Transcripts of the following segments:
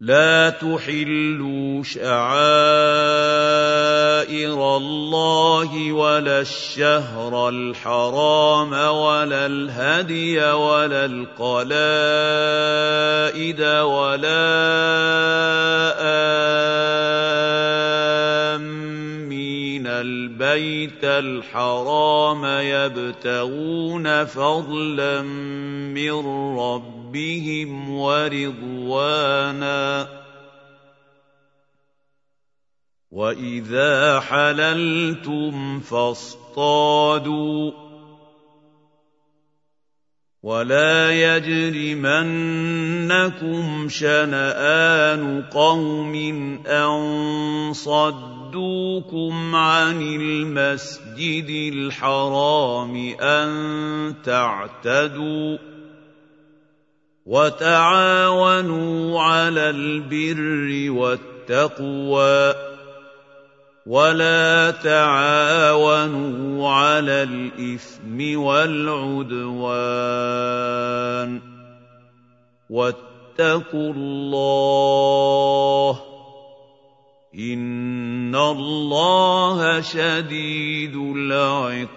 لا تحلوا شعائر الله ولا الشهر الحرام ولا الهدي ولا القلائد ولا آمين البيت الحرام يبتغون فضلا من ربهم ورضوانا. واذا حللتم فاصطادوا. ولا يجرمنكم شنآن قوم أن صدوكم عن المسجد الحرام أن تعتدوا وتعاونوا على البر والتقوى ولا تعاونوا على الإثم والعدوان واتقوا الله ان الله شديد العقاب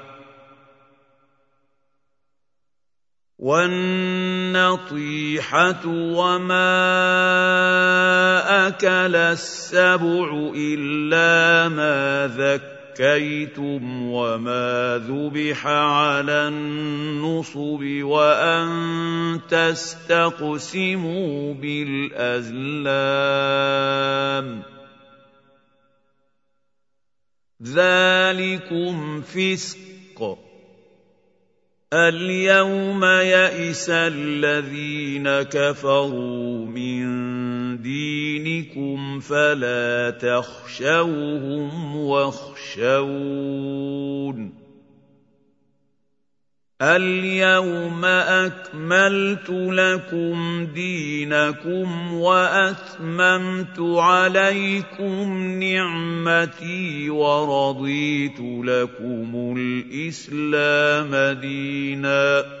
والنطيحة وما أكل السبع إلا ما ذكيتم وما ذبح على النصب وأن تستقسموا بالأزلام ذلكم فسق اليوم يئس الذين كفروا من دينكم فلا تخشوهم واخشون اليوم أكملت لكم دينكم وأتممت عليكم نعمتي ورضيت لكم الإسلام دينا.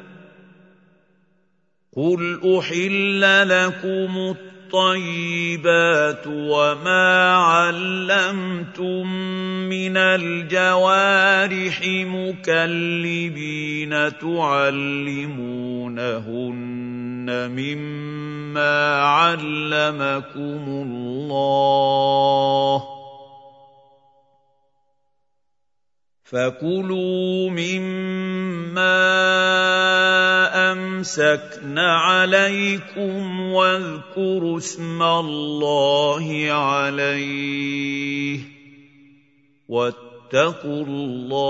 قل احل لكم الطيبات وما علمتم من الجوارح مكلبين تعلمونهن مما علمكم الله فكلوا مما امسكن عليكم واذكروا اسم الله عليه واتقوا الله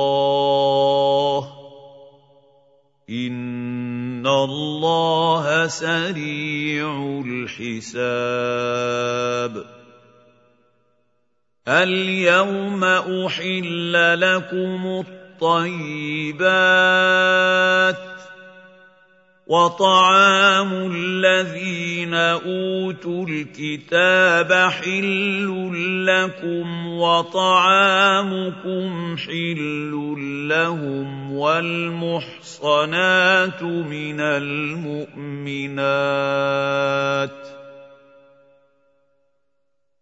ان الله سريع الحساب اليوم أحل لكم الطيبات وطعام الذين أوتوا الكتاب حل لكم وطعامكم حل لهم والمحصنات من المؤمنات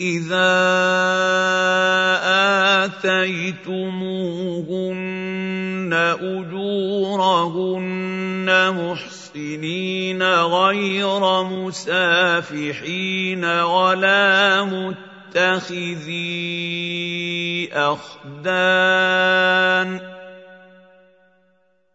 إذا آتيتموهن أجورهن محسنين غير مسافحين ولا متخذي أخدان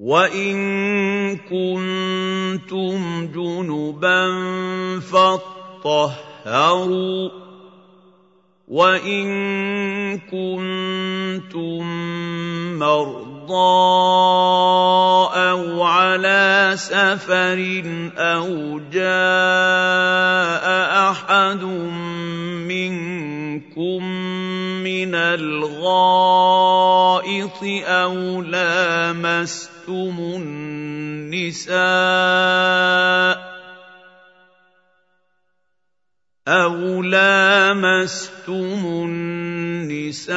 وان كنتم جنبا فاطهروا وان كنتم مرضى أو على سفر أو جاء احد منكم من الغائط أو لامستم لامستم النساء أو لامستم النساء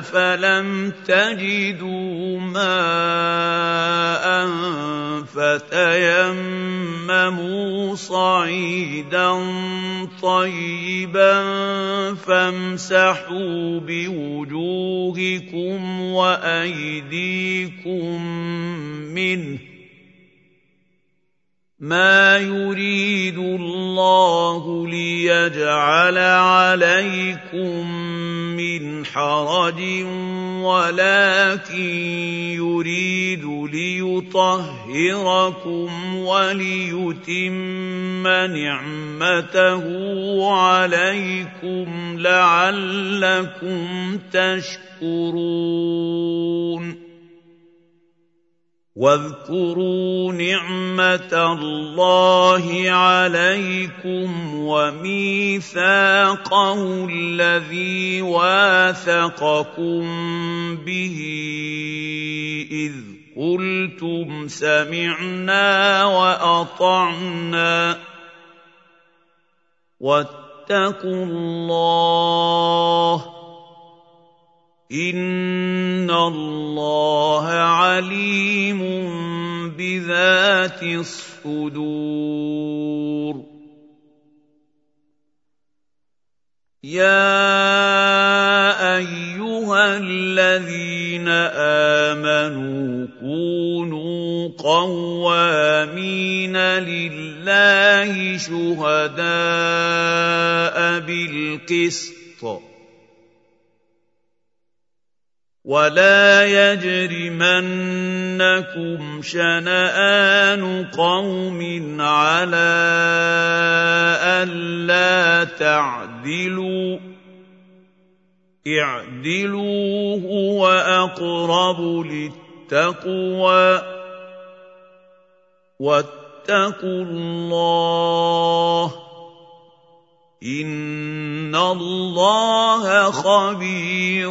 فلم تجدوا ماء فتيمموا صعيدا طيبا فامسحوا بوجوهكم وأيديكم منه ما يريد الله ليجعل عليكم من حرج ولكن يريد ليطهركم وليتم نعمته عليكم لعلكم تشكرون واذكروا نعمة الله عليكم وميثاقه الذي واثقكم به إذ قلتم سمعنا وأطعنا واتقوا الله ان الله عليم بذات الصدور يا ايها الذين امنوا كونوا قوامين لله شهداء بالقسط ولا يجرمنكم شنآن قوم على ألا تعدلوا اعدلوا هو أقرب للتقوى واتقوا الله إن الله خبير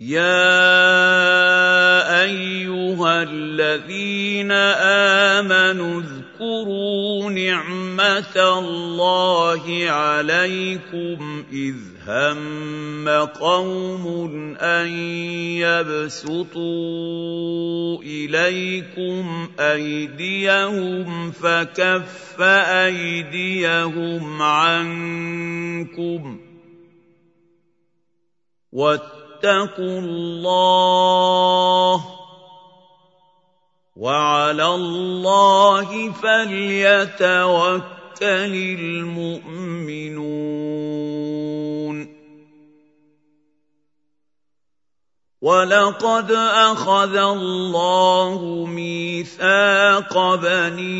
يا ايها الذين امنوا اذكروا نعمه الله عليكم اذ هم قوم ان يبسطوا اليكم ايديهم فكف ايديهم عنكم واتقوا الله وعلى الله فليتوكل المؤمنون ولقد اخذ الله ميثاق بني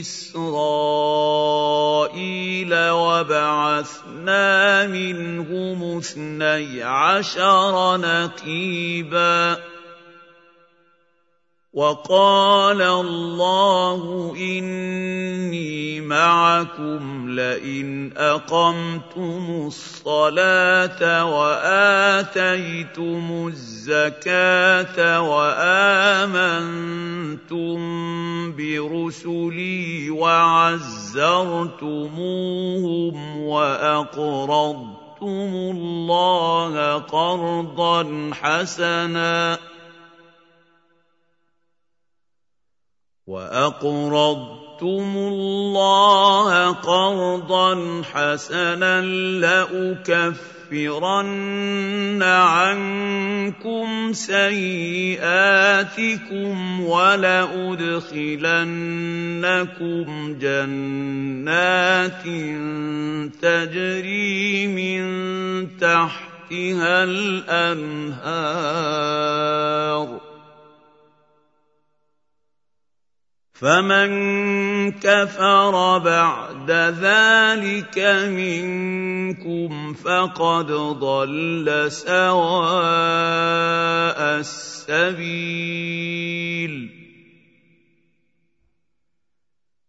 اسرائيل وبعثنا منهم اثني عشر نقيبا وقال الله إني معكم لئن أقمتم الصلاة وآتيتم الزكاة وآمنتم برسلي وعزرتموهم وأقرضتم الله قرضا حسنا واقرضتم الله قرضا حسنا لاكفرن عنكم سيئاتكم ولادخلنكم جنات تجري من تحتها الانهار فمن كفر بعد ذلك منكم فقد ضل سواء السبيل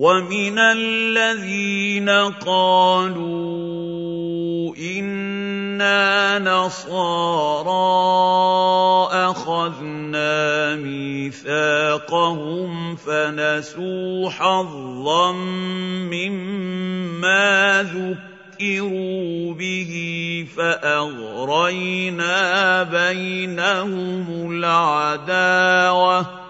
ومن الذين قالوا إنا نصارى أخذنا ميثاقهم فنسوا حظا مما ذكروا به فأغرينا بينهم العداوة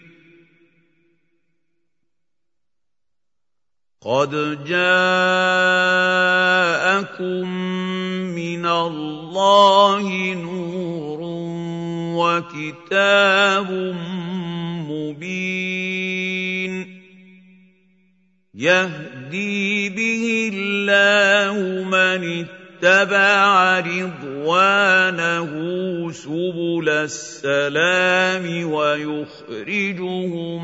قَدْ جَاءَكُم مِّنَ اللَّهِ نُورٌ وَكِتَابٌ مُّبِينٌ يَهْدِي بِهِ اللَّهُ مَنِ اتَّبَعَ رِضْوَانَهُ سُبُلَ السَّلَامِ وَيُخْرِجُهُم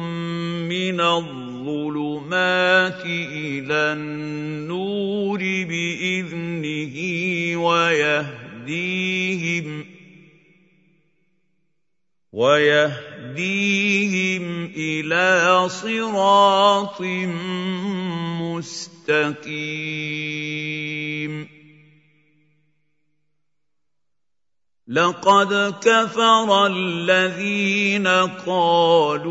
مِّنَ الظُّلُمَاتِ إِلَى النُّورِ بِإِذْنِهِ وَيَهْدِيهِمْ وَيَهْدِيهِمْ إِلَىٰ صِرَاطٍ مُّسْتَقِيمٍ لَقَدْ كَفَرَ الَّذِينَ قَالُوا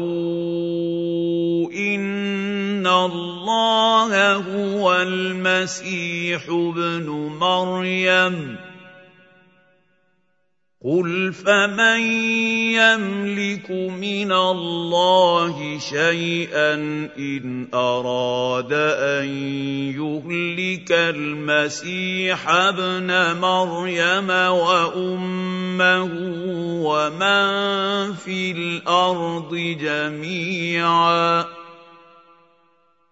إِنَّ اللَّهَ هُوَ الْمَسِيحُ ابْنُ مَرْيَمَ. قُلْ فَمَن يَمْلِكُ مِنَ اللَّهِ شَيْئًا إِنْ أَرَادَ أَن يُهْلِكَ الْمَسِيحَ ابْنَ مَرْيَمَ وَأُمَّهُ وَمَن فِي الْأَرْضِ جَمِيعًا ۗ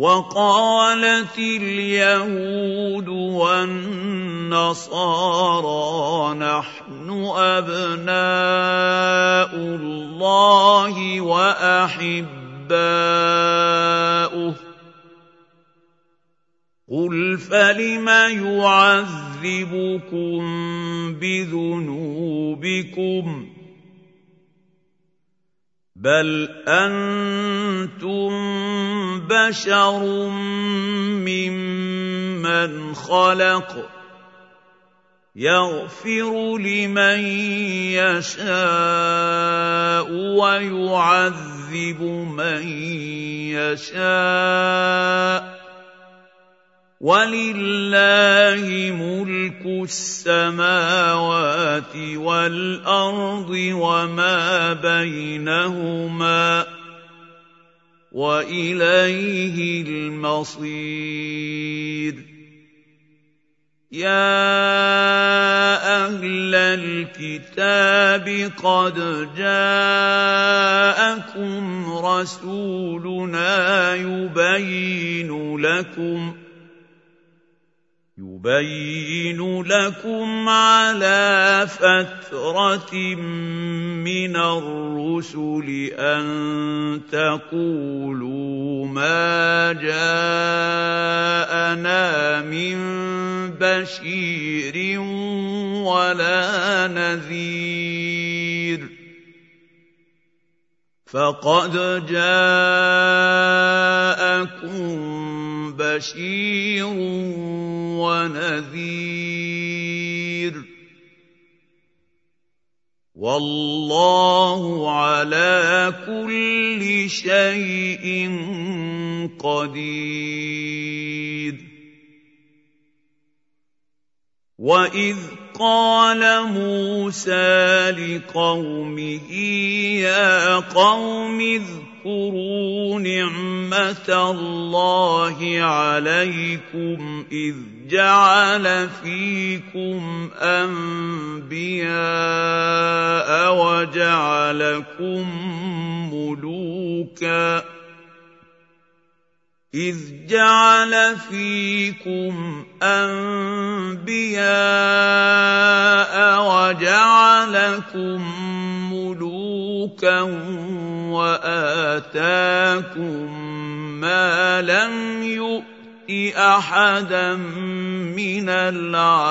وَقَالَتِ الْيَهُودُ وَالنَّصَارَىٰ نَحْنُ أَبْنَاءُ اللَّهِ وَأَحِبَّاؤُهُ ۚ. قُلْ فَلِمَ يُعَذِّبُكُم بِذُنُوبِكُم ۖ؟ بَلْ أَنتُم بَشَرٌ مِّمَّنْ خَلَقَ ۚ يَغْفِرُ لِمَن يَشَاءُ وَيُعَذِّبُ مَن يَشَاءُ ۚ وَلِلَّهِ مُلْكُ السَّمَاوَاتِ وَالْأَرْضِ وَمَا بَيْنَهُمَا ۚ وَإِلَيْهِ الْمَصِيرُ يَا أَهْلَ الْكِتَابِ قَدْ جَاءَكُمْ رَسُولُنَا يُبَيِّنُ لَكُمْ يُبَيِّنُ لَكُمْ عَلَىٰ فَتْرَةٍ مِّنَ الرُّسُلِ أَن تَقُولُوا مَا جَاءَنَا مِن بَشِيرٍ وَلَا نَذِيرٍ فقد جاءكم بشير ونذير والله على كل شيء قدير واذ قال موسى لقومه يا قوم اذكروا نعمه الله عليكم اذ جعل فيكم انبياء وجعلكم ملوكا إذ جعل فيكم أنبياء وجعلكم ملوكا وآتاكم ما لم يؤت أحدا من العالمين.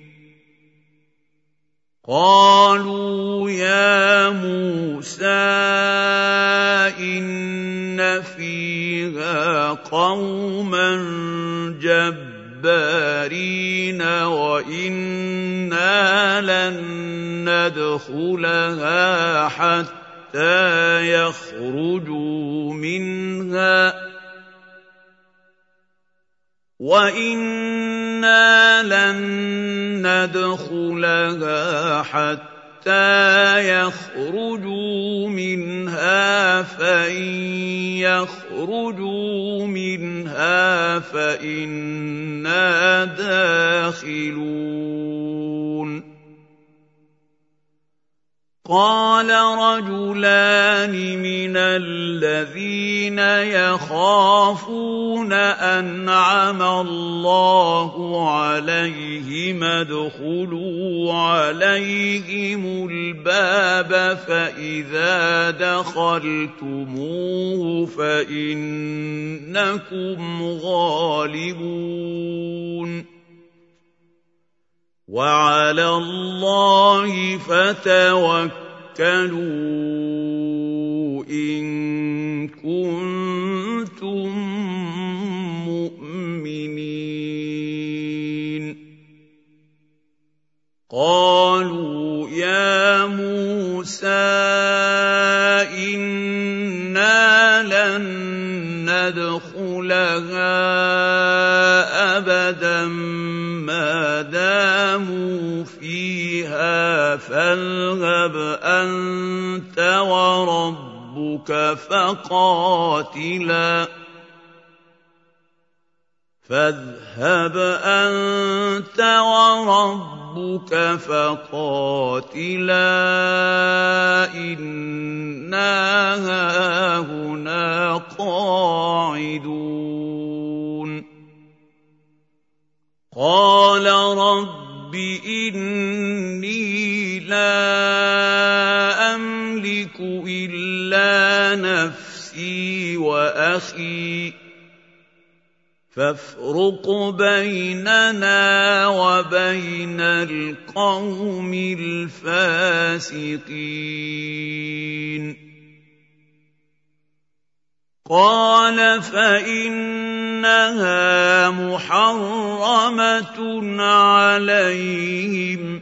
قالوا يا موسى إن فيها قوما جبارين وإنا لن ندخلها حتى يخرجوا منها وأنا لن ندخلها حتى يخرجوا منها فان يخرجوا منها فانا داخلون قال رجلان من الذين يخافون أنعم الله عليهم ادخلوا عليهم الباب فإذا دخلتموه فإنكم غالبون. وعلى الله فتوكلوا إن كنتم مؤمنين. قالوا يا موسى أنا لن ندخلها ابدا ما داموا فيها فاذهب انت وربك فقاتلا فاذهب انت وربك فقاتلا انا هاهنا قاعدون قال رب اني لا املك الا نفسي واخي فافرق بيننا وبين القوم الفاسقين. قال فإنها محرمة عليهم.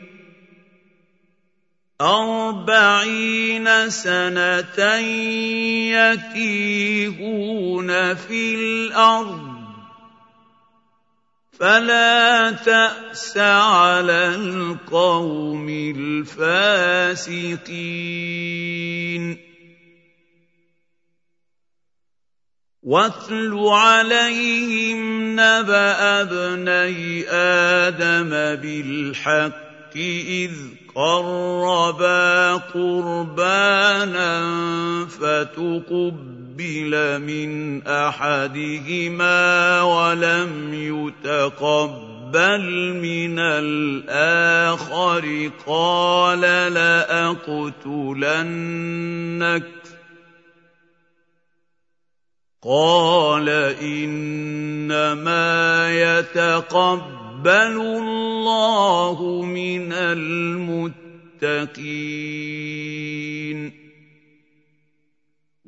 أربعين سنة يتيهون في الأرض. فلا تأس على القوم الفاسقين. واتل عليهم نبأ ابني آدم بالحق إذ قربا قربانا فتقبل من أحدهما ولم يتقبل من الآخر. قال لأقتلنك. قال يتقبل يَتَقَبَّلُ اللَّهُ مِنَ الْمُتَّقِينَ.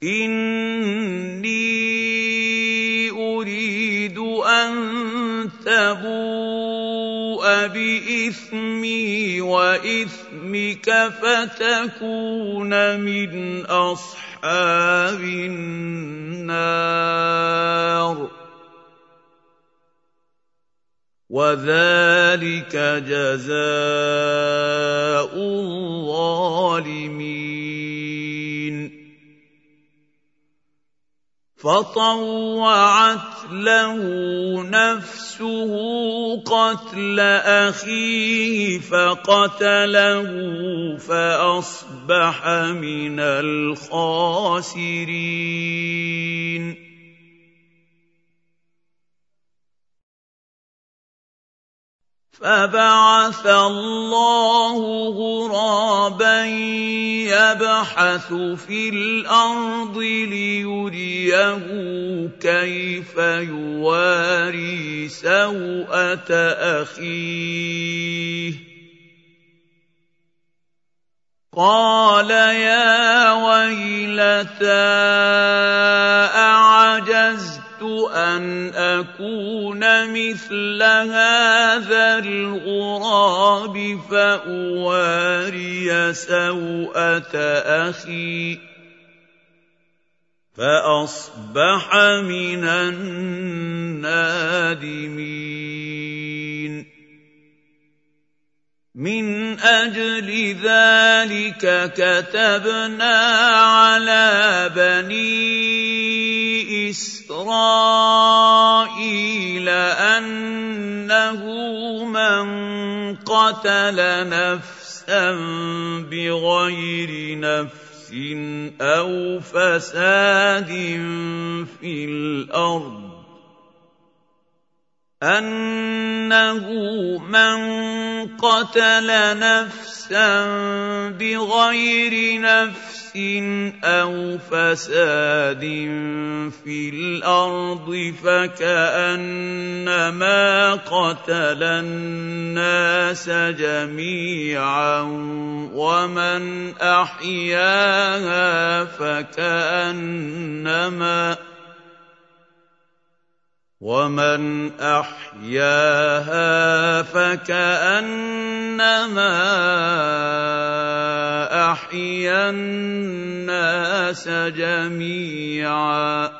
إِنِّي أُرِيدُ أَن تَبُوءَ بِإِثْمِي وَإِثْمِكَ فَتَكُونَ مِنْ أَصْحَابِ النَّارِ وَذَٰلِكَ جَزَاءُ الظَّالِمِينَ فَطَوَّعَتْ لَهُ نَفْسُهُ قَتْلَ أَخِيهِ فَقَتَلَهُ فَأَصْبَحَ مِنَ الْخَاسِرِينَ. فَبَعَثَ اللَّهُ غُرَابًا يَبْحَثُ فِي الْأَرْضِ لِيُرِيَهُ كَيْفَ يُوَارِي سَوْءَةَ أَخِيهِ ۚ. قَالَ يَا وَيْلَتَا أَعَجَزْتُ أَنْ أَكُونَ مِثْلَ هَٰذَا الْغُرَابِ فَأُوَارِيَ سَوْءَةَ أَخِي ۖ فَأَصْبَحَ مِنَ النَّادِمِينَ مِنْ أَجْلِ ذَٰلِكَ كَتَبْنَا عَلَىٰ بَنِي إِسْرَائِيلَ أَنَّهُ مَن قَتَلَ نَفْسًا بِغَيْرِ نَفْسٍ أَوْ فَسَادٍ فِي الْأَرْضِ. أَنَّهُ مَن قَتَلَ نَفْسًا بِغَيْرِ نَفْسٍ أَوْ فَسَادٍ فِي الْأَرْضِ فَكَأَنَّمَا قَتَلَ النَّاسَ جَمِيعًا وَمَنْ أَحْيَاهَا فَكَأَنَّمَا وَمَنْ أَحْيَاهَا فَكَأَنَّمَا أَحْيَا النَّاسَ جَمِيعًا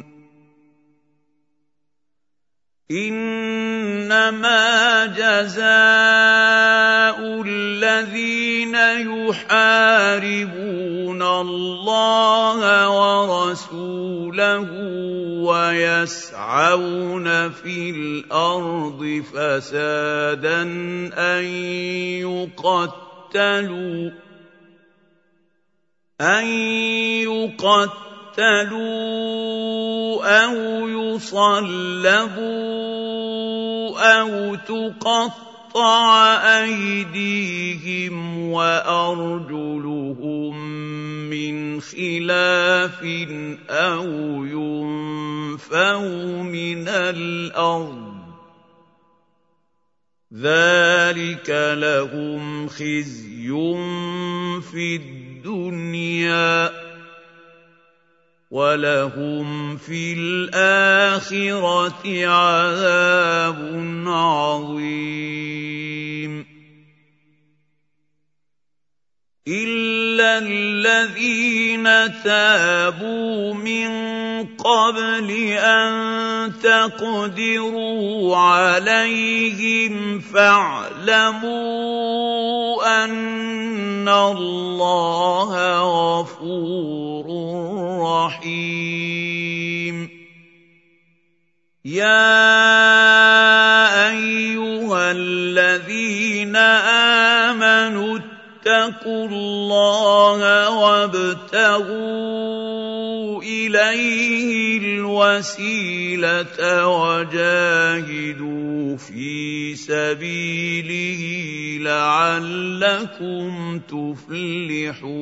إِنَّمَا جَزَاءُ الَّذِينَ يُحَارِبُونَ اللَّهَ وَرَسُولَهُ وَيَسْعَوْنَ فِي الْأَرْضِ فَسَادًا أَن يُقَتَّلُوا أَن يُقَتَّلُوا أَوْ يُصَلَّبُوا أَوْ تُقَطَّعَ تقطع أيديهم وأرجلهم من خلاف أو ينفوا من الأرض ذلك لهم خزي في الدنيا ولهم في الاخره عذاب عظيم الا الذين تابوا من قبل ان تقدروا عليهم فاعلموا ان الله غفور رحيم يا ايها الذين امنوا اتقوا الله وابتغوا إليه الوسيلة وجاهدوا في سبيله لعلكم تفلحون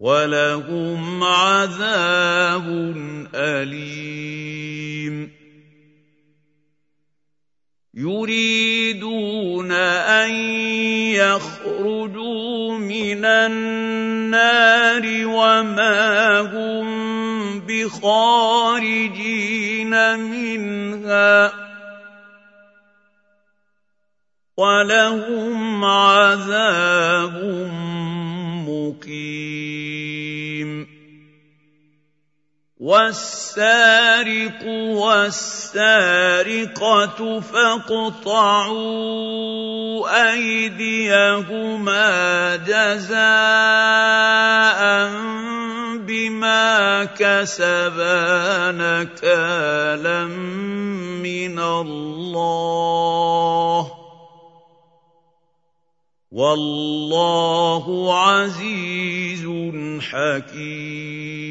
ولهم عذاب أليم. يريدون أن يخرجوا من النار وما هم بخارجين منها. ولهم عذاب مقيم. والسارق والسارقة فاقطعوا أيديهما جزاء بما كسبا نكالا من الله والله عزيز حكيم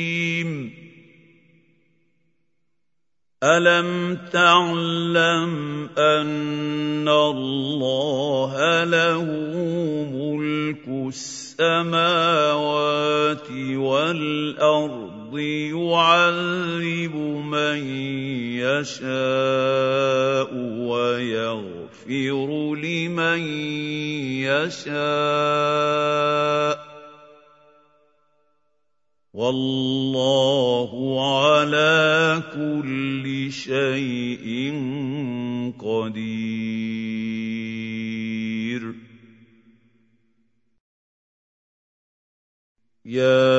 الم تعلم ان الله له ملك السماوات والارض يعذب من يشاء ويغفر لمن يشاء والله على كل شيء قدير. يا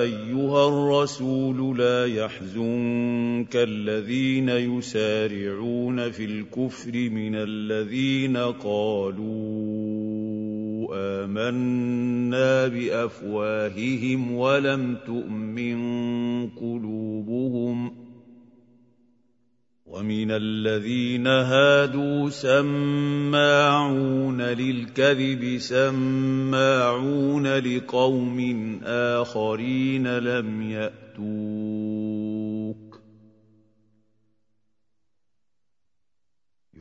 أيها الرسول لا يحزنك الذين يسارعون في الكفر من الذين قالوا آمنا بأفواههم ولم تؤمن قلوبهم ومن الذين هادوا سماعون للكذب سماعون لقوم آخرين لم ياتوك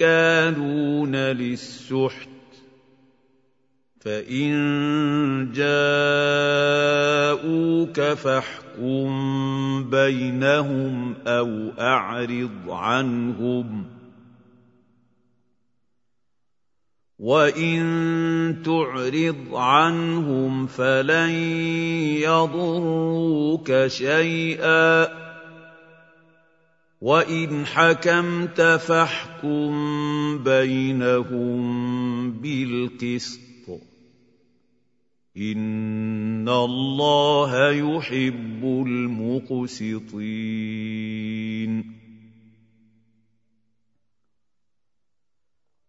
أكالون للسحت فإن جاءوك فاحكم بينهم أو أعرض عنهم وإن تعرض عنهم فلن يضروك شيئا وان حكمت فاحكم بينهم بالقسط ان الله يحب المقسطين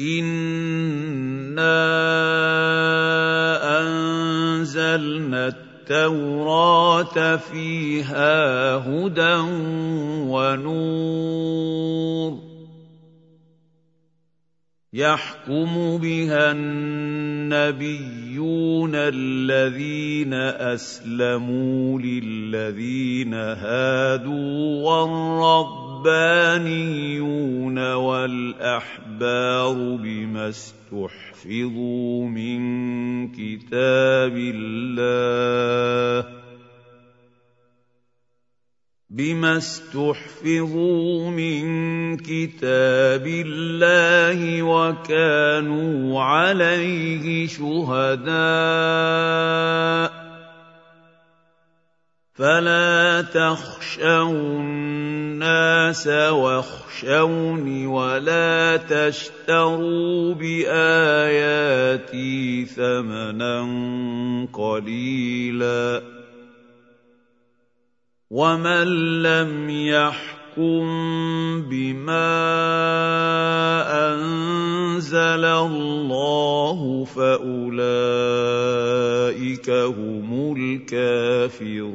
انا انزلنا التوراه فيها هدى ونور يحكم بها النبيون الذين أسلموا للذين هادوا والربانيون والأحبار بما استحفظوا من كتاب الله بما استحفظوا من كتاب الله وكانوا عليه شهداء فلا تخشوا الناس واخشوني ولا تشتروا باياتي ثمنا قليلا ومن لم يحكم بما انزل الله فاولئك هم الكافرون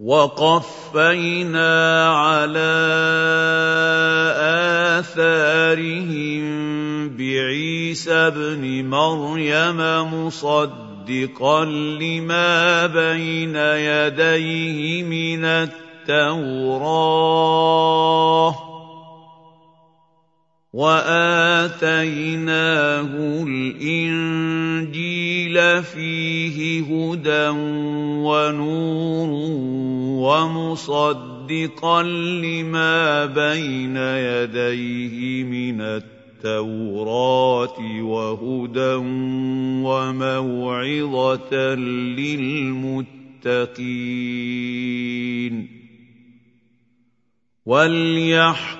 وقفينا على آثارهم بعيسى ابن مريم مصدقا لما بين يديه من التوراة. واتيناه الانجيل فيه هدى ونور ومصدقا لما بين يديه من التوراة وهدى وموعظة للمتقين وليحكم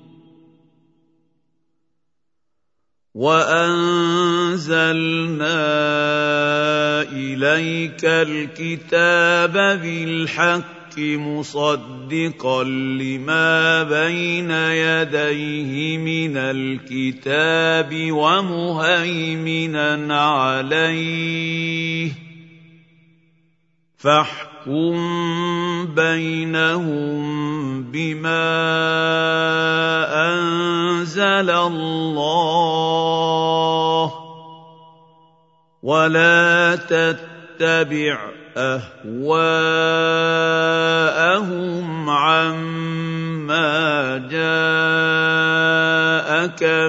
وانزلنا اليك الكتاب بالحق مصدقا لما بين يديه من الكتاب ومهيمنا عليه فاحكم بينهم بما انزل الله ولا تتبع اهواءهم عما جاءك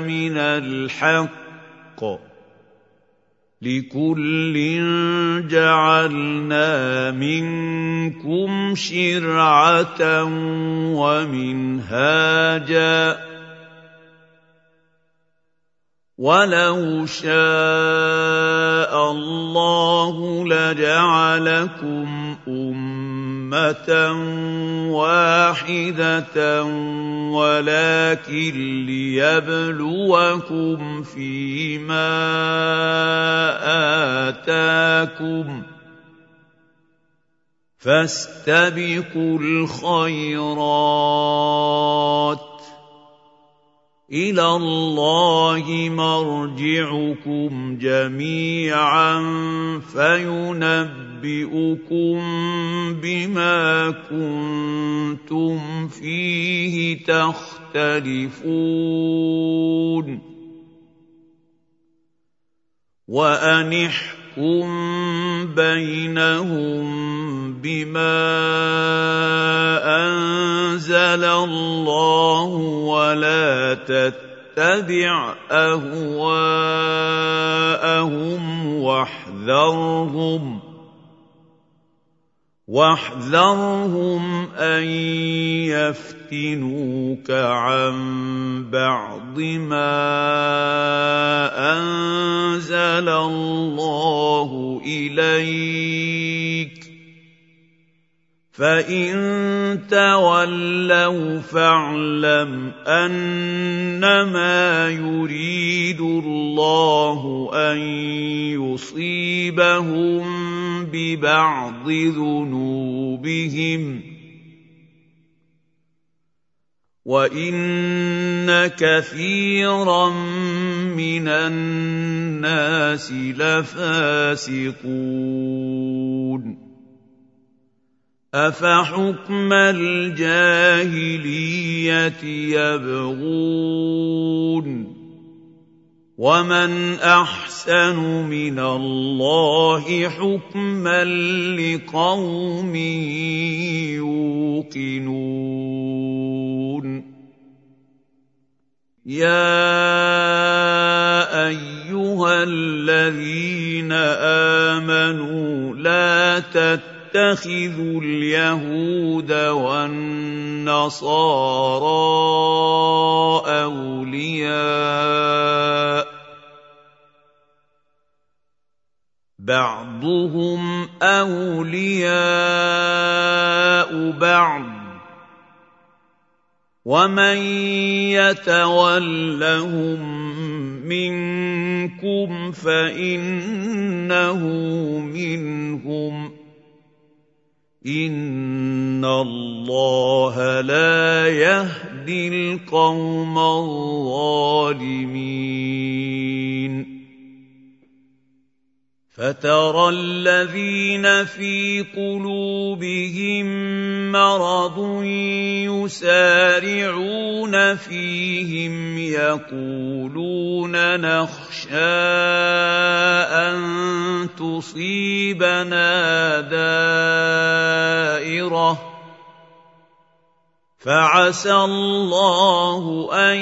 من الحق لكل جعلنا منكم شرعة ومنهاجا. ولو شاء الله لجعلكم أمة واحدة ولكن ليبلوكم فيما اتاكم فاستبقوا الخيرات إلى الله مرجعكم جميعا فينبئكم بما كنتم فيه تختلفون. وأن احكم بينهم بما انزل الله ولا تتبع اهواءهم واحذرهم واحذرهم أن يفتنوك عن بعض ما أنزل الله إليك فان تولوا فاعلم انما يريد الله ان يصيبهم ببعض ذنوبهم وان كثيرا من الناس لفاسقون افحكم الجاهليه يبغون ومن احسن من الله حكما لقوم يوقنون يا ايها الذين امنوا لا تتبعوا تتخذوا اليهود والنصارى أولياء. بعضهم أولياء بعض. ومن يتولهم منكم فإنه منهم. ان الله لا يهدي القوم الظالمين فترى الذين في قلوبهم مرض يسارعون فيهم يقولون نخشى أن تصيبنا دائرة فعسى الله أن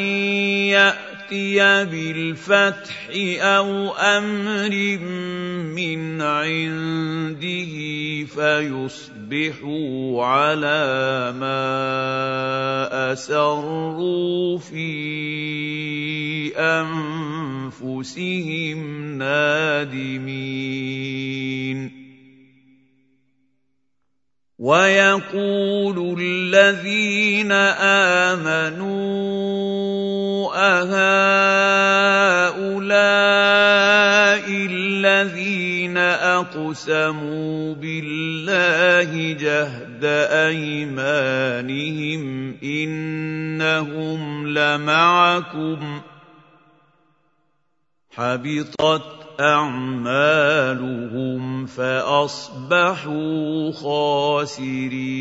يأتي ياتي بالفتح أو أمر من عنده فيصبحوا على ما اسروا في انفسهم نادمين ويقول الذين امنوا اهؤلاء الذين اقسموا بالله جهد ايمانهم انهم لمعكم حبطت اعمالهم فاصبحوا خاسرين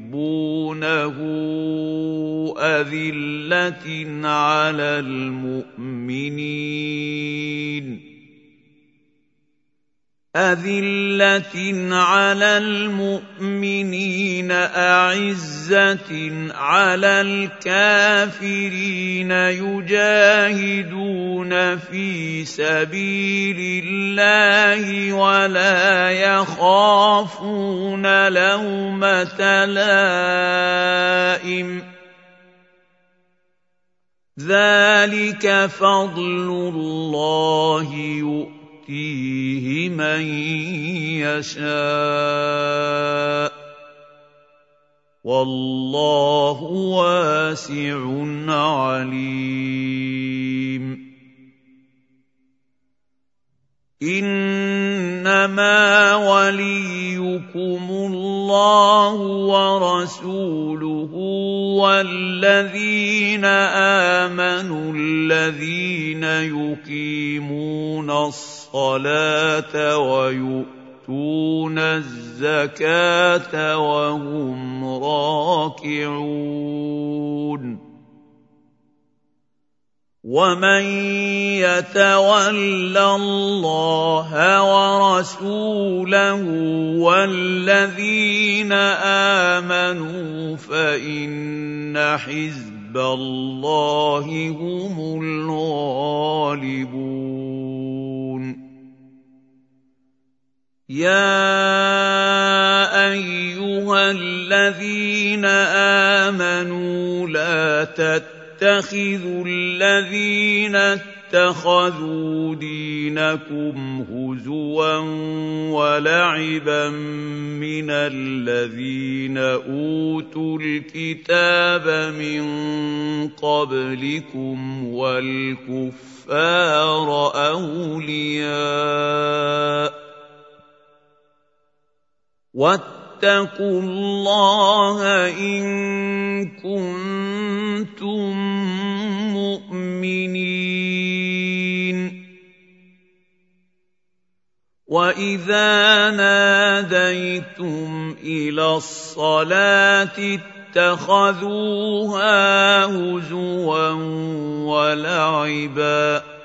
ويحبونه أذلة على المؤمنين. أذلة على المؤمنين أعزة على الكافرين يجاهدون في سبيل الله ولا يخافون لومة لائم. ذلك فضل الله يؤمن. يؤتيه من يشاء والله واسع عليم انما وليكم الله ورسوله والذين امنوا الذين يقيمون الصلاه ويؤتون الزكاه وهم راكعون ومن يتول الله ورسوله والذين امنوا فان حزب الله هم الغالبون يا ايها الذين امنوا لا تتقوا تتخذوا الذين اتخذوا دينكم هزوا ولعبا من الذين أوتوا الكتاب من قبلكم والكفار أولياء واتقوا الله إن كنتم مؤمنين. وإذا ناديتم إلى الصلاة اتخذوها هزوا ولعبا.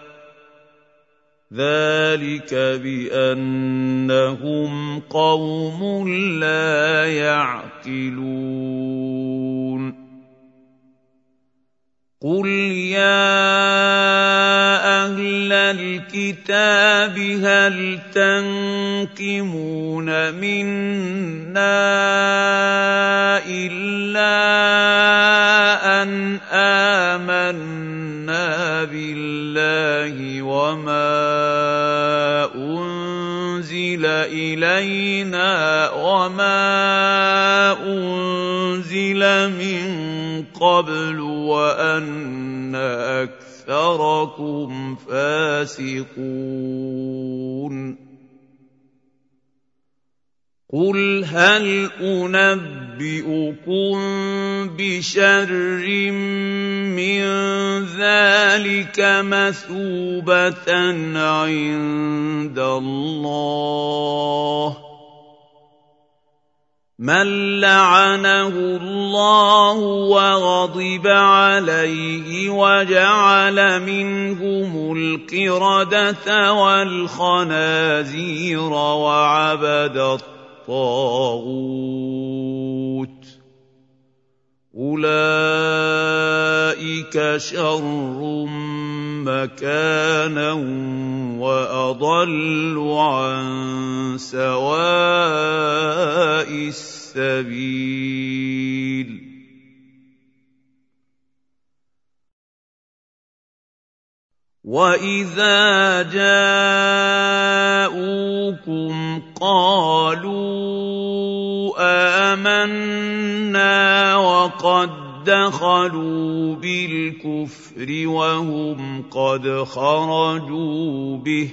ذلك بأنهم قوم لا يعقلون. قل يا أهل الكتاب هل تنقمون منا إلا أن آمنا بالله وما إلينا وما أنزل من قبل وأن أكثركم فاسقون قل هل انبئكم بشر من ذلك مثوبه عند الله من لعنه الله وغضب عليه وجعل منهم القرده والخنازير وعبد الطاغوت. أولئك شر مكانا وأضل عن سواء السبيل. واذا جاءوكم قالوا امنا وقد دخلوا بالكفر وهم قد خرجوا به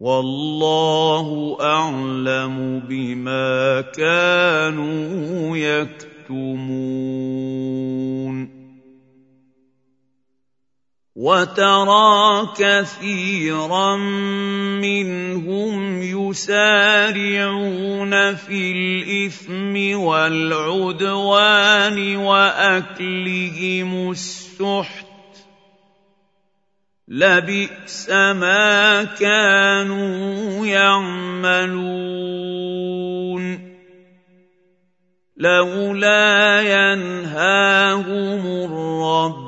والله اعلم بما كانوا يكتمون وترى كثيرا منهم يسارعون في الإثم والعدوان وأكلهم السحت لبئس ما كانوا يعملون لولا ينهاهم الرب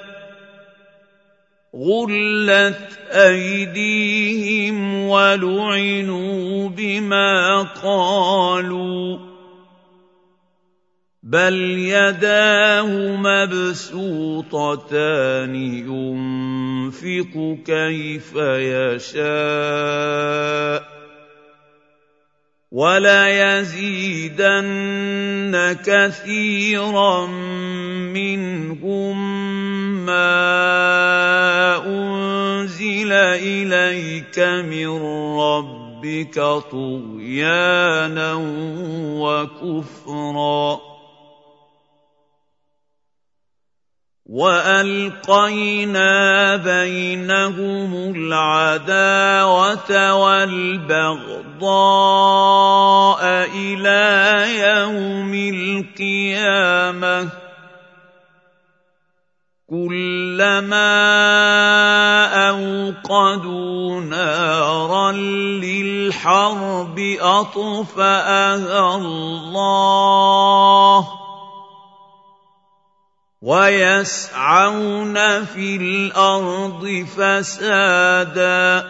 غلت ايديهم ولعنوا بما قالوا بل يداه مبسوطتان ينفق كيف يشاء وليزيدن كثيرا منهم ما إليك من ربك طغيانا وكفرا. وألقينا بينهم العداوة والبغضاء إلى يوم القيامة. كلما أوقدوا نارا للحرب أطفأها الله ويسعون في الأرض فسادا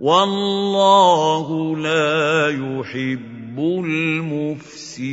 والله لا يحب المفسدين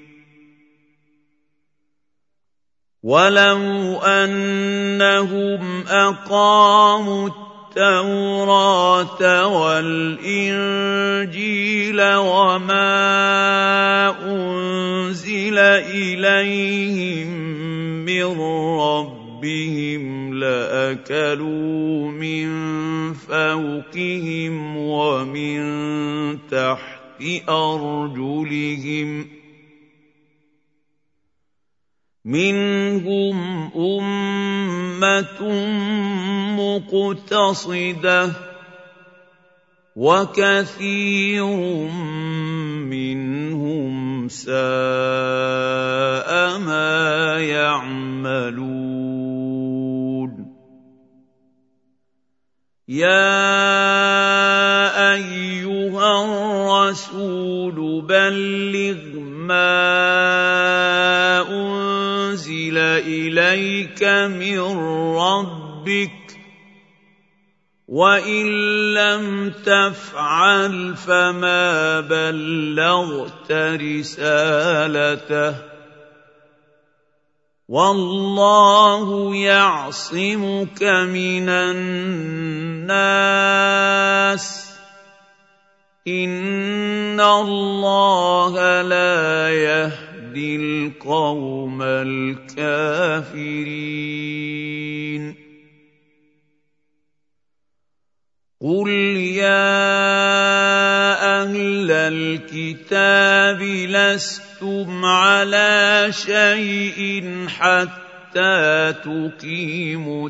ولو انهم اقاموا التوراه والانجيل وما انزل اليهم من ربهم لاكلوا من فوقهم ومن تحت أرجلهم منهم أمة مقتصدة وكثير منهم ساء ما يعملون. يا أيها الرسول بلغ ما اليك من ربك وإن لم تفعل فما بلغت رسالته. والله يعصمك من الناس. إن الله لا يهدي القوم الكافرين. قل يا أهل الكتاب لستم على شيء حتى تقيموا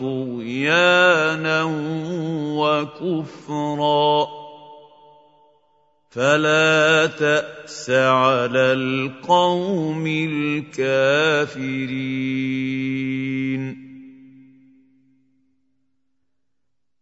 طغيانا وكفرا. فلا تأس على القوم الكافرين.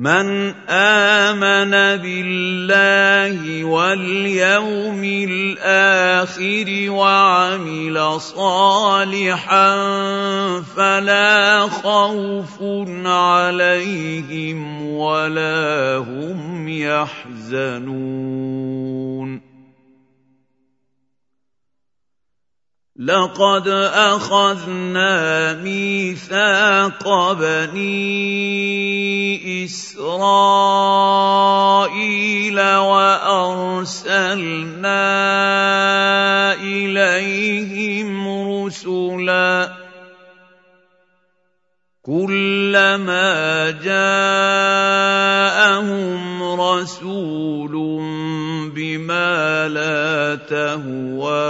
من آمن بالله واليوم الآخر وعمل صالحا فلا خوف عليهم ولا هم يحزنون. لقد أخذنا ميثاق بني إسرائيل وأرسلنا إليهم رسلا كلما جاءهم رسول بما لا تهوى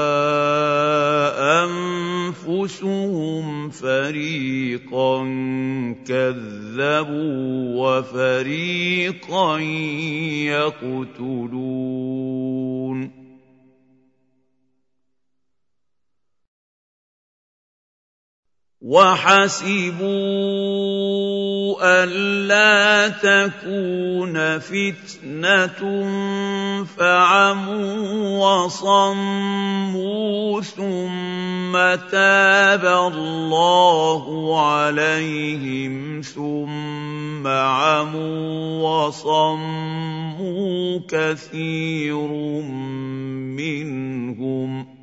أنفسهم فريقا كذبوا وفريقا يقتلون. وحسبوا الا تكون فتنة فعموا وصموا ثم تاب الله عليهم ثم عموا وصموا كثير منهم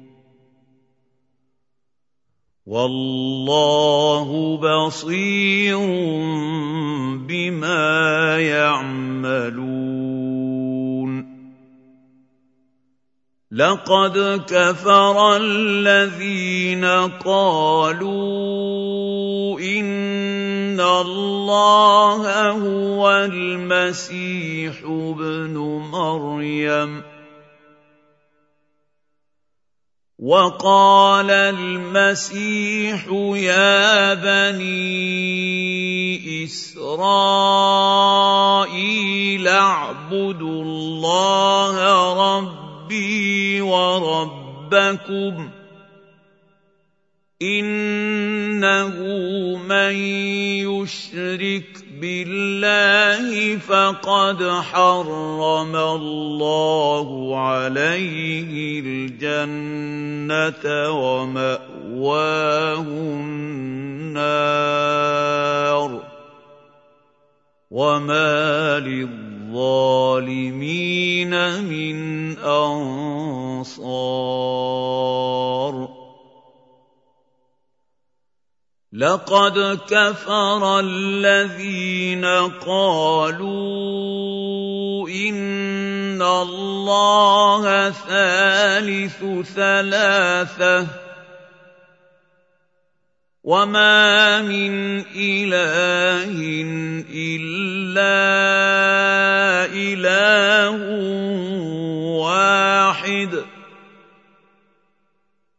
والله بصير بما يعملون. لقد كفر الذين قالوا إن الله هو المسيح ابن مريم. وقال المسيح يا بني إسرائيل اعبدوا الله رب ربي وربكم إنه من يشرك بالله فقد حرم الله عليه الجنة ومأواه النار وما للظالمين من أنصار لقد كفر الذين قالوا إن الله ثالث ثلاثة وما من إله إلا إله واحد.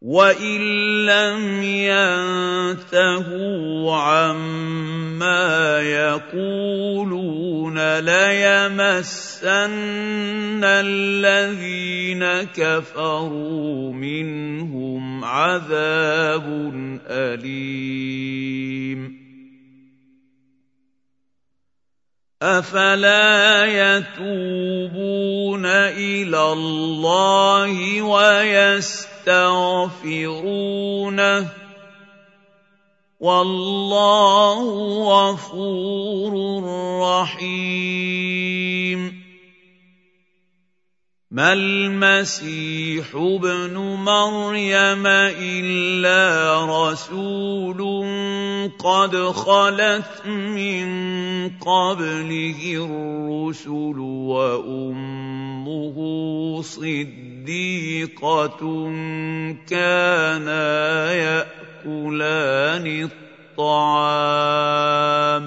وان لم ينتهوا عما يقولون ليمسن الذين كفروا منهم عذاب اليم افلا يتوبون إلى الله ويستغفرونه والله غفور رحيم. ما المسيح ابن مريم إلا رسول قد خلت من قبله الرسل وأمه صديقة كانا يأكلان الطعام.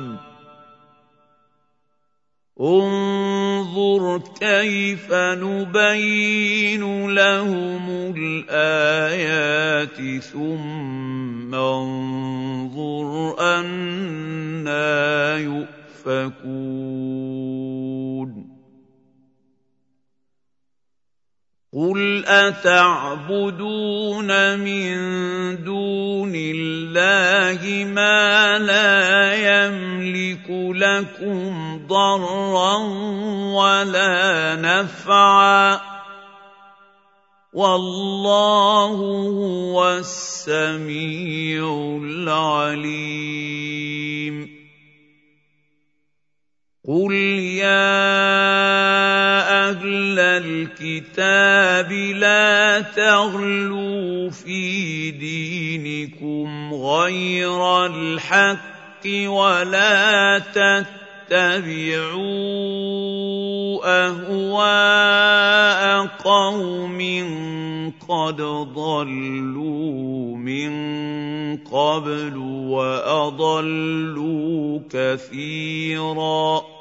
انظر كيف نبين لهم الآيات ثم انظر أنا يؤفكون. قل اتعبدون من دون الله ما لا يملك لكم ضرا ولا نفعا والله هو السميع العليم قل يا أهل الكتاب لا تغلوا في دينكم غير الحق ولا تتبعوا اهواء قوم قد ضلوا من قبل واضلوا كثيرا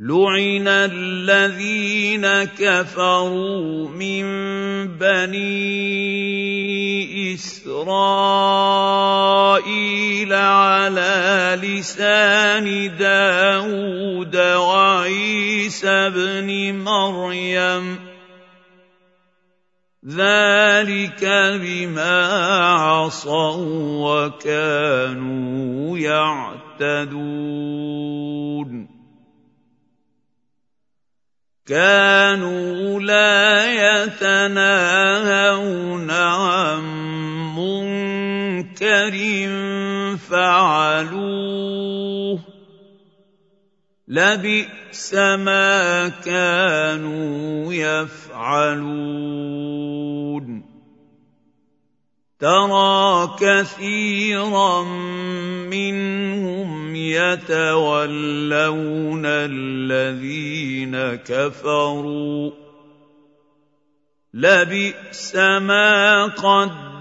لعن الذين كفروا من بني اسرائيل على لسان داود وعيسى بن مريم ذلك بما عصوا وكانوا يعتدون كانوا لا يتناهون عن منكر فعلوه. لبئس ما كانوا يفعلون. ترى كثيرا منهم يتولون الذين كفروا. لبئس ما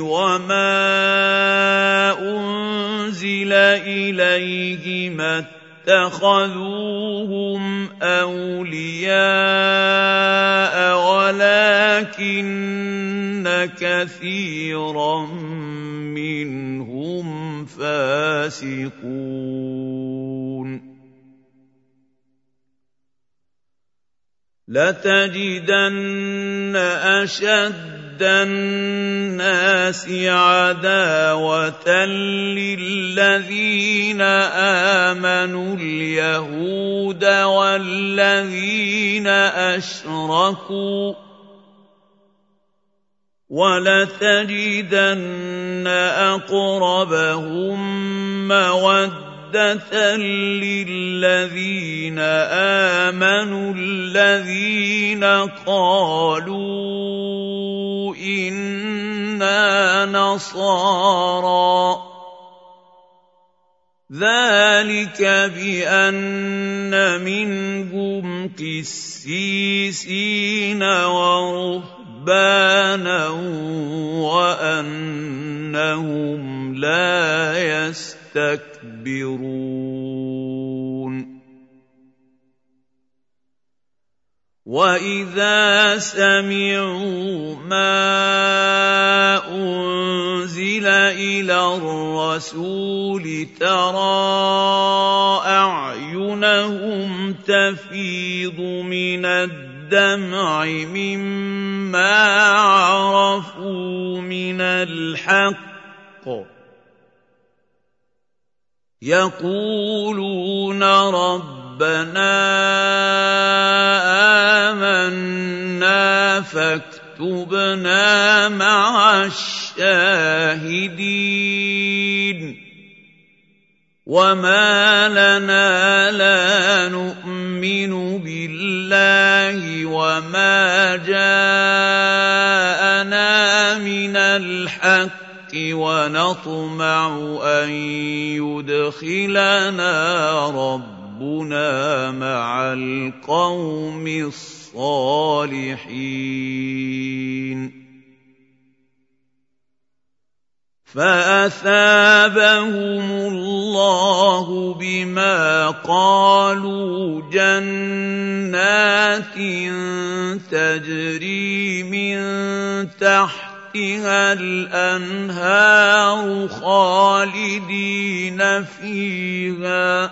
وما أنزل إليه ما اتخذوهم أولياء ولكن كثيرا منهم فاسقون. لتجدن أشد الناس عداوة للذين آمنوا اليهود والذين أشركوا ولتجدن أقربهم مودة مَوَدَّةً لِّلَّذِينَ آمَنُوا الَّذِينَ قَالُوا إِنَّا نَصَارَىٰ ۚ. ذَٰلِكَ بِأَنَّ مِنْهُمْ قِسِّيسِينَ وَرُهْبَانًا وَأَنَّهُمْ لَا يَسْتَكْبِرُونَ. يستكبرون. وإذا سمعوا ما أنزل إلى الرسول ترى أعينهم تفيض من الدمع مما عرفوا من الحق يقولون ربنا آمنا فاكتبنا مع الشاهدين وما لنا لا نؤمن بالله وما جاءنا من الحق ونطمع أن يدخلنا ربنا مع القوم الصالحين. فأثابهم الله بما قالوا جنات تجري من تحت تحتها الأنهار خالدين فيها.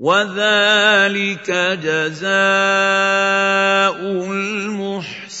وذلك جزاء المحسنين.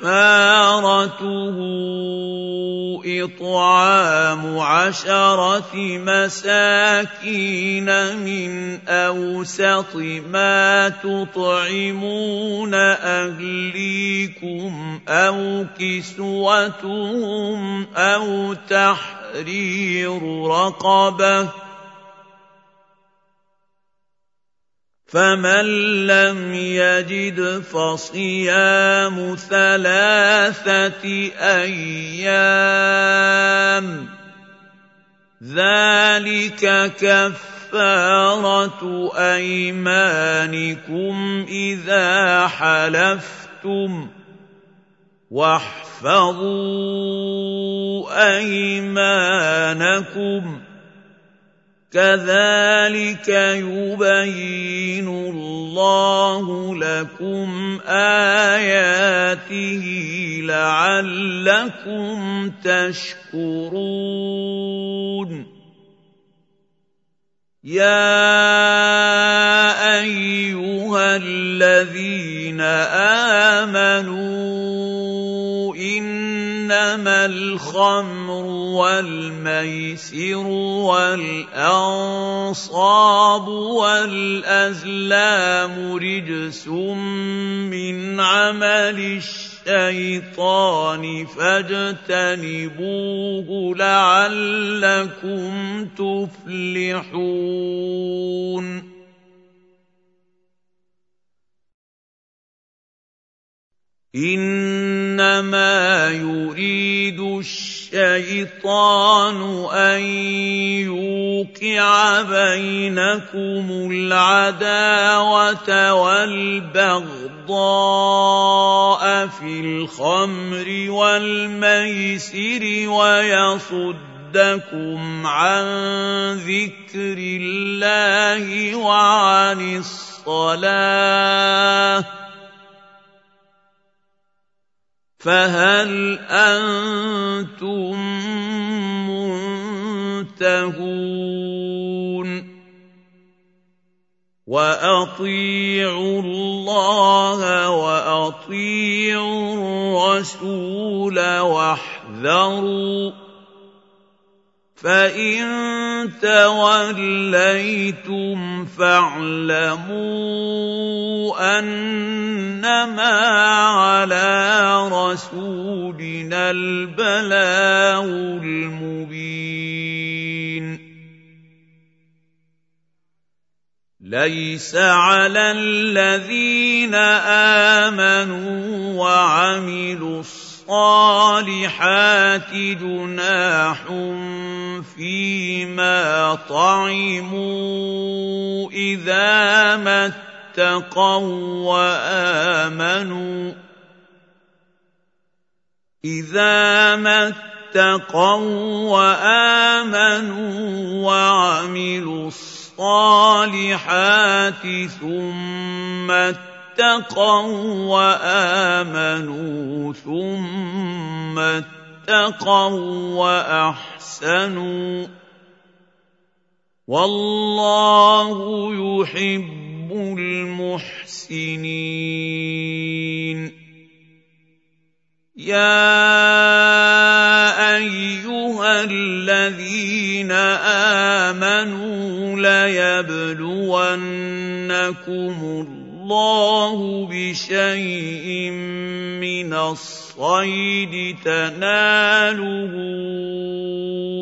فكفارته اطعام عشره مساكين من اوسط ما تطعمون اهليكم أو كسوتهم أو تحرير رقبه فمن لم يجد فصيام ثلاثة أيام ذلك كفاره ايمانكم اذا حلفتم واحفظوا ايمانكم كذلك يبين الله لكم آياته لعلكم تشكرون. يا أيها الذين آمنوا إنما الخمر والميسر والأنصاب والأزلام رجس من عمل الشيطان فاجتنبوه لعلكم تفلحون إنما يريد الشيطان أن يوقع بينكم العداوة والبغضاء في الخمر والميسر ويصدكم عن ذكر الله وعن الصلاة فهل أنتم منتهون؟ وأطيعوا الله وأطيعوا الرسول واحذروا فان توليتم فاعلموا انما على رسولنا البلاغ المبين ليس على الذين امنوا وعملوا الصالحات جناح فيما طعموا إذا ما اتقوا وآمنوا إذا ما اتقوا وآمنوا وعملوا الصالحات ثم اتقوا وآمنوا ثم اتقوا وأحسنوا والله يحب المحسنين. يا أيها الذين آمنوا ليبلونكم الله الله بشيء من الصيد تناله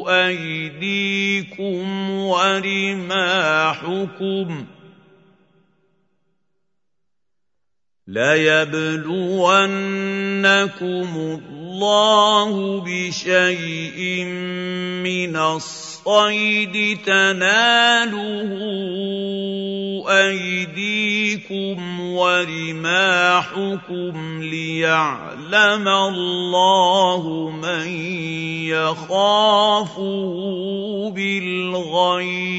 أيديكم ورماحكم ليبلونكم الله بشيء من الصيد تناله أيديكم ورماحكم ليعلم الله من يخافه بالغيب.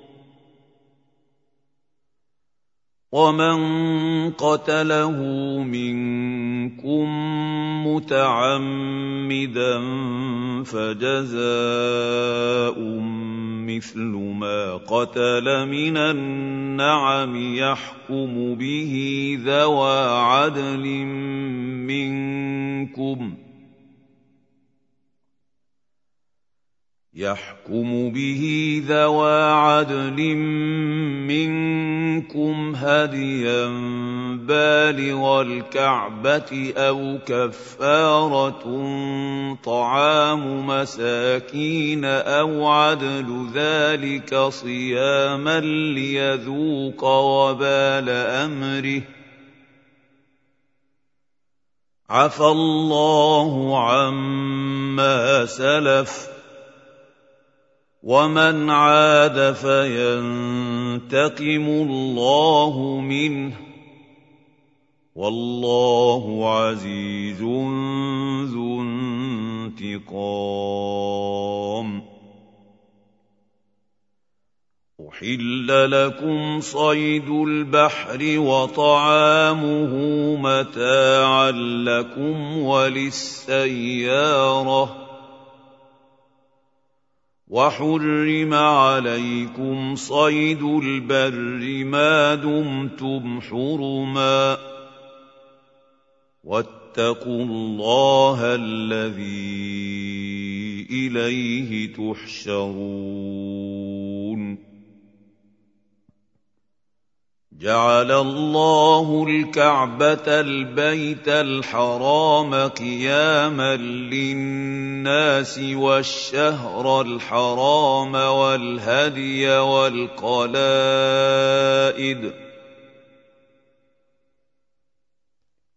ومن قتله منكم متعمدا فجزاء مثل ما قتل من النعم يحكم به ذوى عدل منكم ۖ يحكم به ذوى عدل منكم هديا بالغ الكعبة أو كفارة طعام مساكين أو عدل ذلك صياما ليذوق وبال أمره. عفى الله عما سلف. ومن عاد فينتقم الله منه والله عزيز ذو انتقام احل لكم صيد البحر وطعامه متاعا لكم وللسياره وحرم عليكم صيد البر ما دمتم حرما واتقوا الله الذي إليه تحشرون جعل الله الكعبة البيت الحرام قياما للناس والشهر الحرام والهدي والقلائد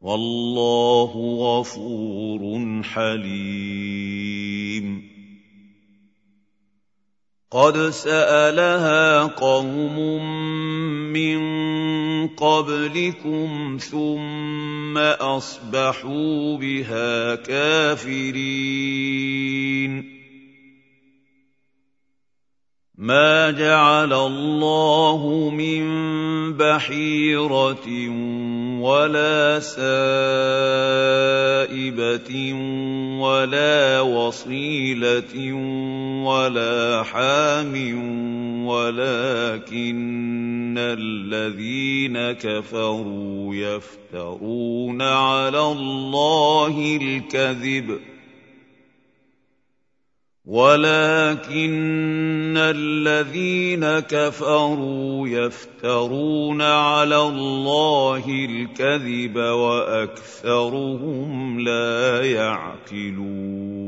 والله غفور حليم. قد سألها قوم من قبلكم ثم أصبحوا بها كافرين. ما جعل الله من بحيرة ولا سائبة ولا وصيلة ولا حام ولكن الذين كفروا يفترون على الله الكذب ولكن الذين كفروا يفترون على الله الكذب وأكثرهم لا يعقلون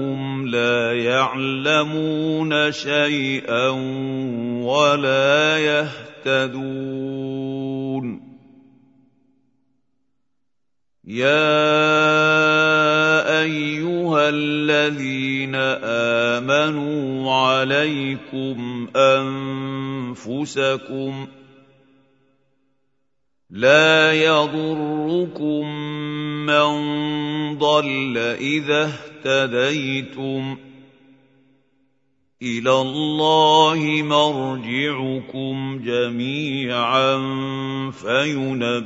لا يعلمون شيئا ولا يهتدون. يا أيها الذين آمنوا عليكم أنفسكم لا يضركم من ضل إذا اهتديتم. إلى الله مرجعكم جميعا فينبئكم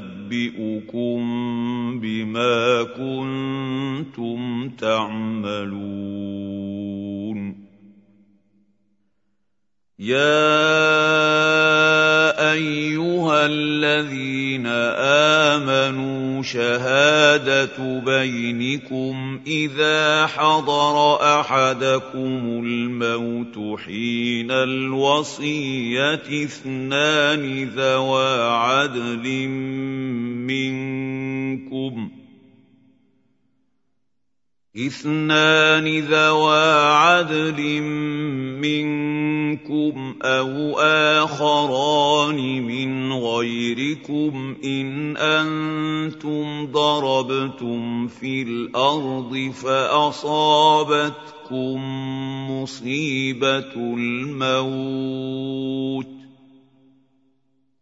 بما كنتم تعملون. يا أيها الذين آمنوا شهادة بينكم إذا حضر أحدكم الموت حين الوصية اثنان ذوى عدل منكم اثنان ذوى عدل منكم أو آخران من غيركم إن أنتم ضربتم في الأرض فأصابتكم مصيبة الموت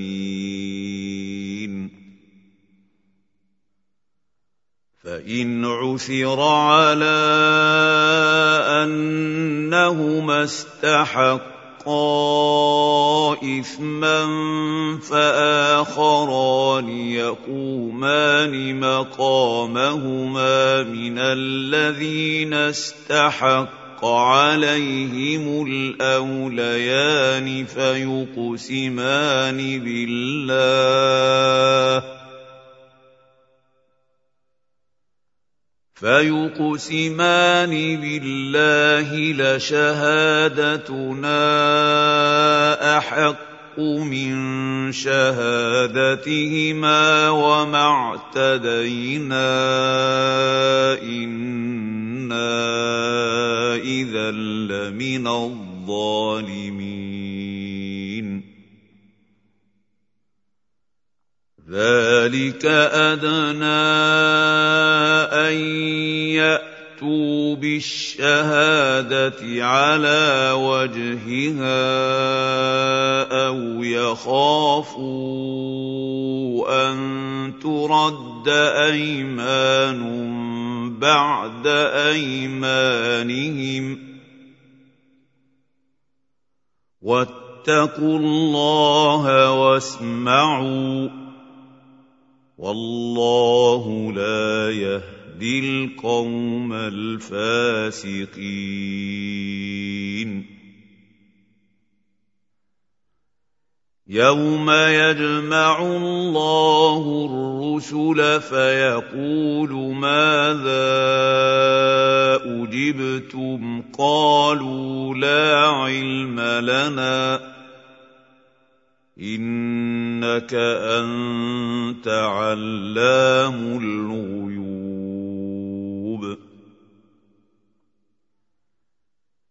الظالمين. فإن عثر على أنهما استحقا إثما فآخران يقومان مقامهما من الذين استحقوا حق عليهم الاوليان فيقسمان بالله فيقسمان بالله لشهادتنا احق من شهادتهما وما اعتدينا إنا إذا لمن الظالمين. ذلك أدنى أن ياتوا بالشهادة على وجهها أو يخافوا أن ترد أيمان بعد أيمانهم واتقوا الله واسمعوا والله لا يهدي القوم الفاسقين. يوم يجمع الله الرسل فيقول ماذا اجبتم؟ قالوا لا علم لنا. انك انت علام الغيوب.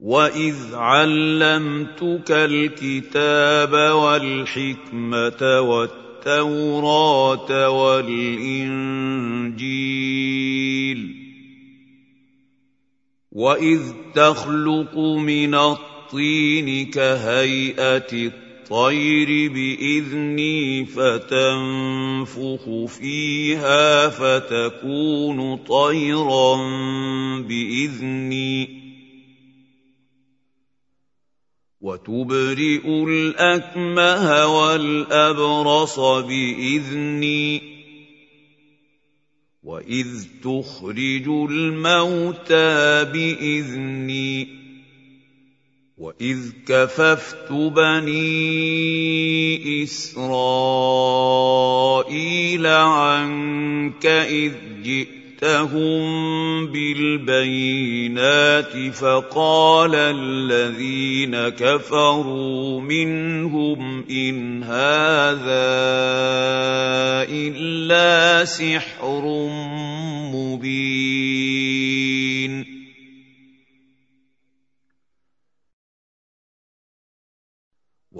واذ علمتك الكتاب والحكمه والتوراه والانجيل واذ تخلق من الطين كهيئه الطير باذني فتنفخ فيها فتكون طيرا باذني وتبرئ الأكمه والأبرص بإذني وإذ تخرج الموتى بإذني وإذ كففت بني إسرائيل عنك إذ جئتهم بالبينات فقال الذين كفروا منهم ان هذا الا سحر مبين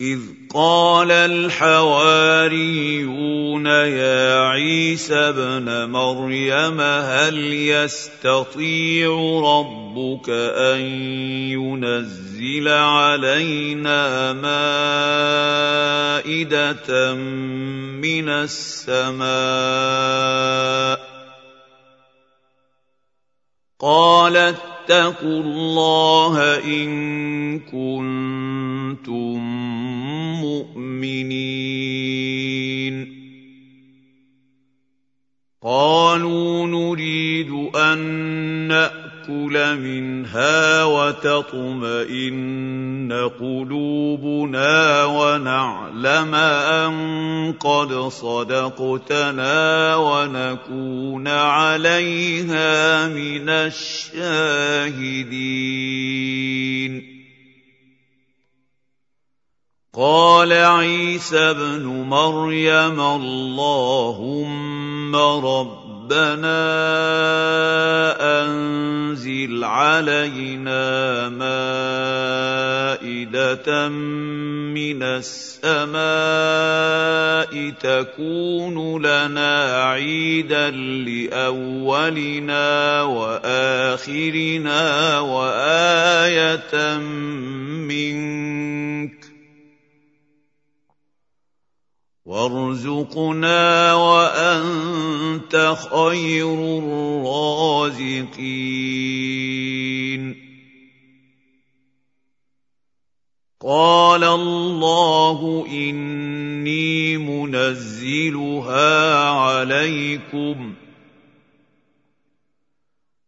إذ قال الحواريون يا عيسى ابن مريم هل يستطيع ربك أن ينزل علينا مائدة من السماء؟ قال اتقوا الله إن كنتم مؤمنين. قالوا نريد أن ناكل منها وتطمئن قلوبنا ونعلم أن قد صدقتنا ونكون عليها من الشاهدين. قال عيسى ابن مريم اللهم ربنا أنزل علينا مائدة من السماء تكون لنا عيدا لأولنا وآخرنا وآية منك وارزقنا وأنت خير الرازقين. قال الله إني منزلها عليكم.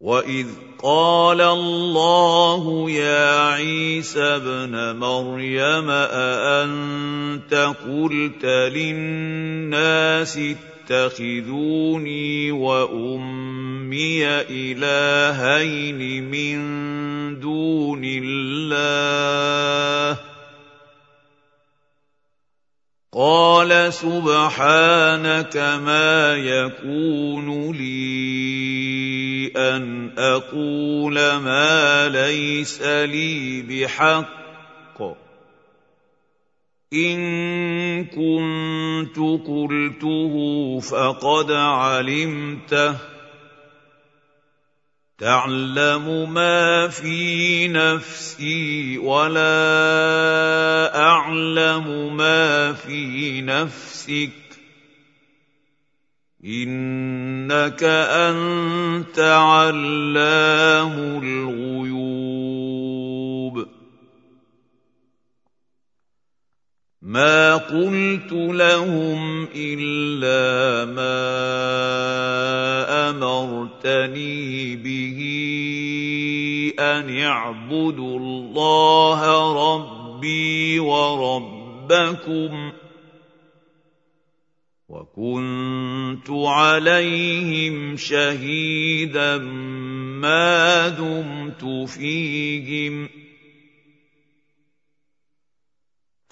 واذ قال الله يا عيسى ابن مريم اانت قلت للناس اتخذوني وامي الهين من دون الله قال سبحانك ما يكون لي أن أقول ما ليس لي بحق. إن كنت قلته فقد علمته. تعلم ما في نفسي ولا اعلم ما في نفسك انك انت علام الغيوب ما قلت لهم الا ما امرتني به ان اعبدوا الله ربي وربكم وكنت عليهم شهيدا ما دمت فيهم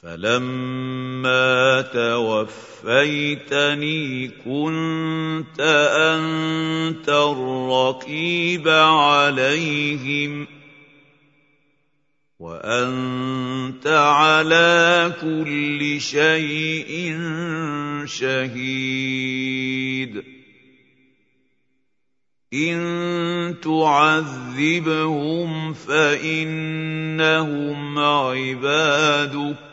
فلما توفيتني كنت انت الرقيب عليهم وانت على كل شيء شهيد ان تعذبهم فانهم عبادك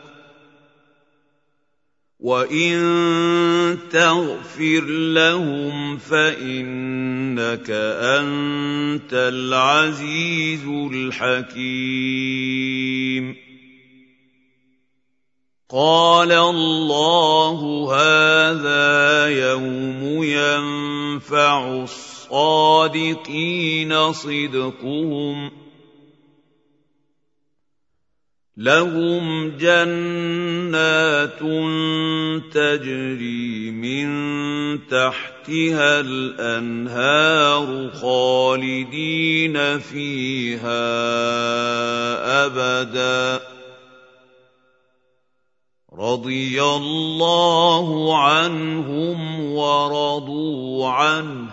وان تغفر لهم فانك انت العزيز الحكيم قال الله هذا يوم ينفع الصادقين صدقهم لهم جنات تجري من تحتها الأنهار خالدين فيها أبدا. رضي الله عنهم ورضوا عنه.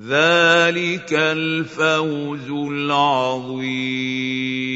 ذلك الفوز العظيم.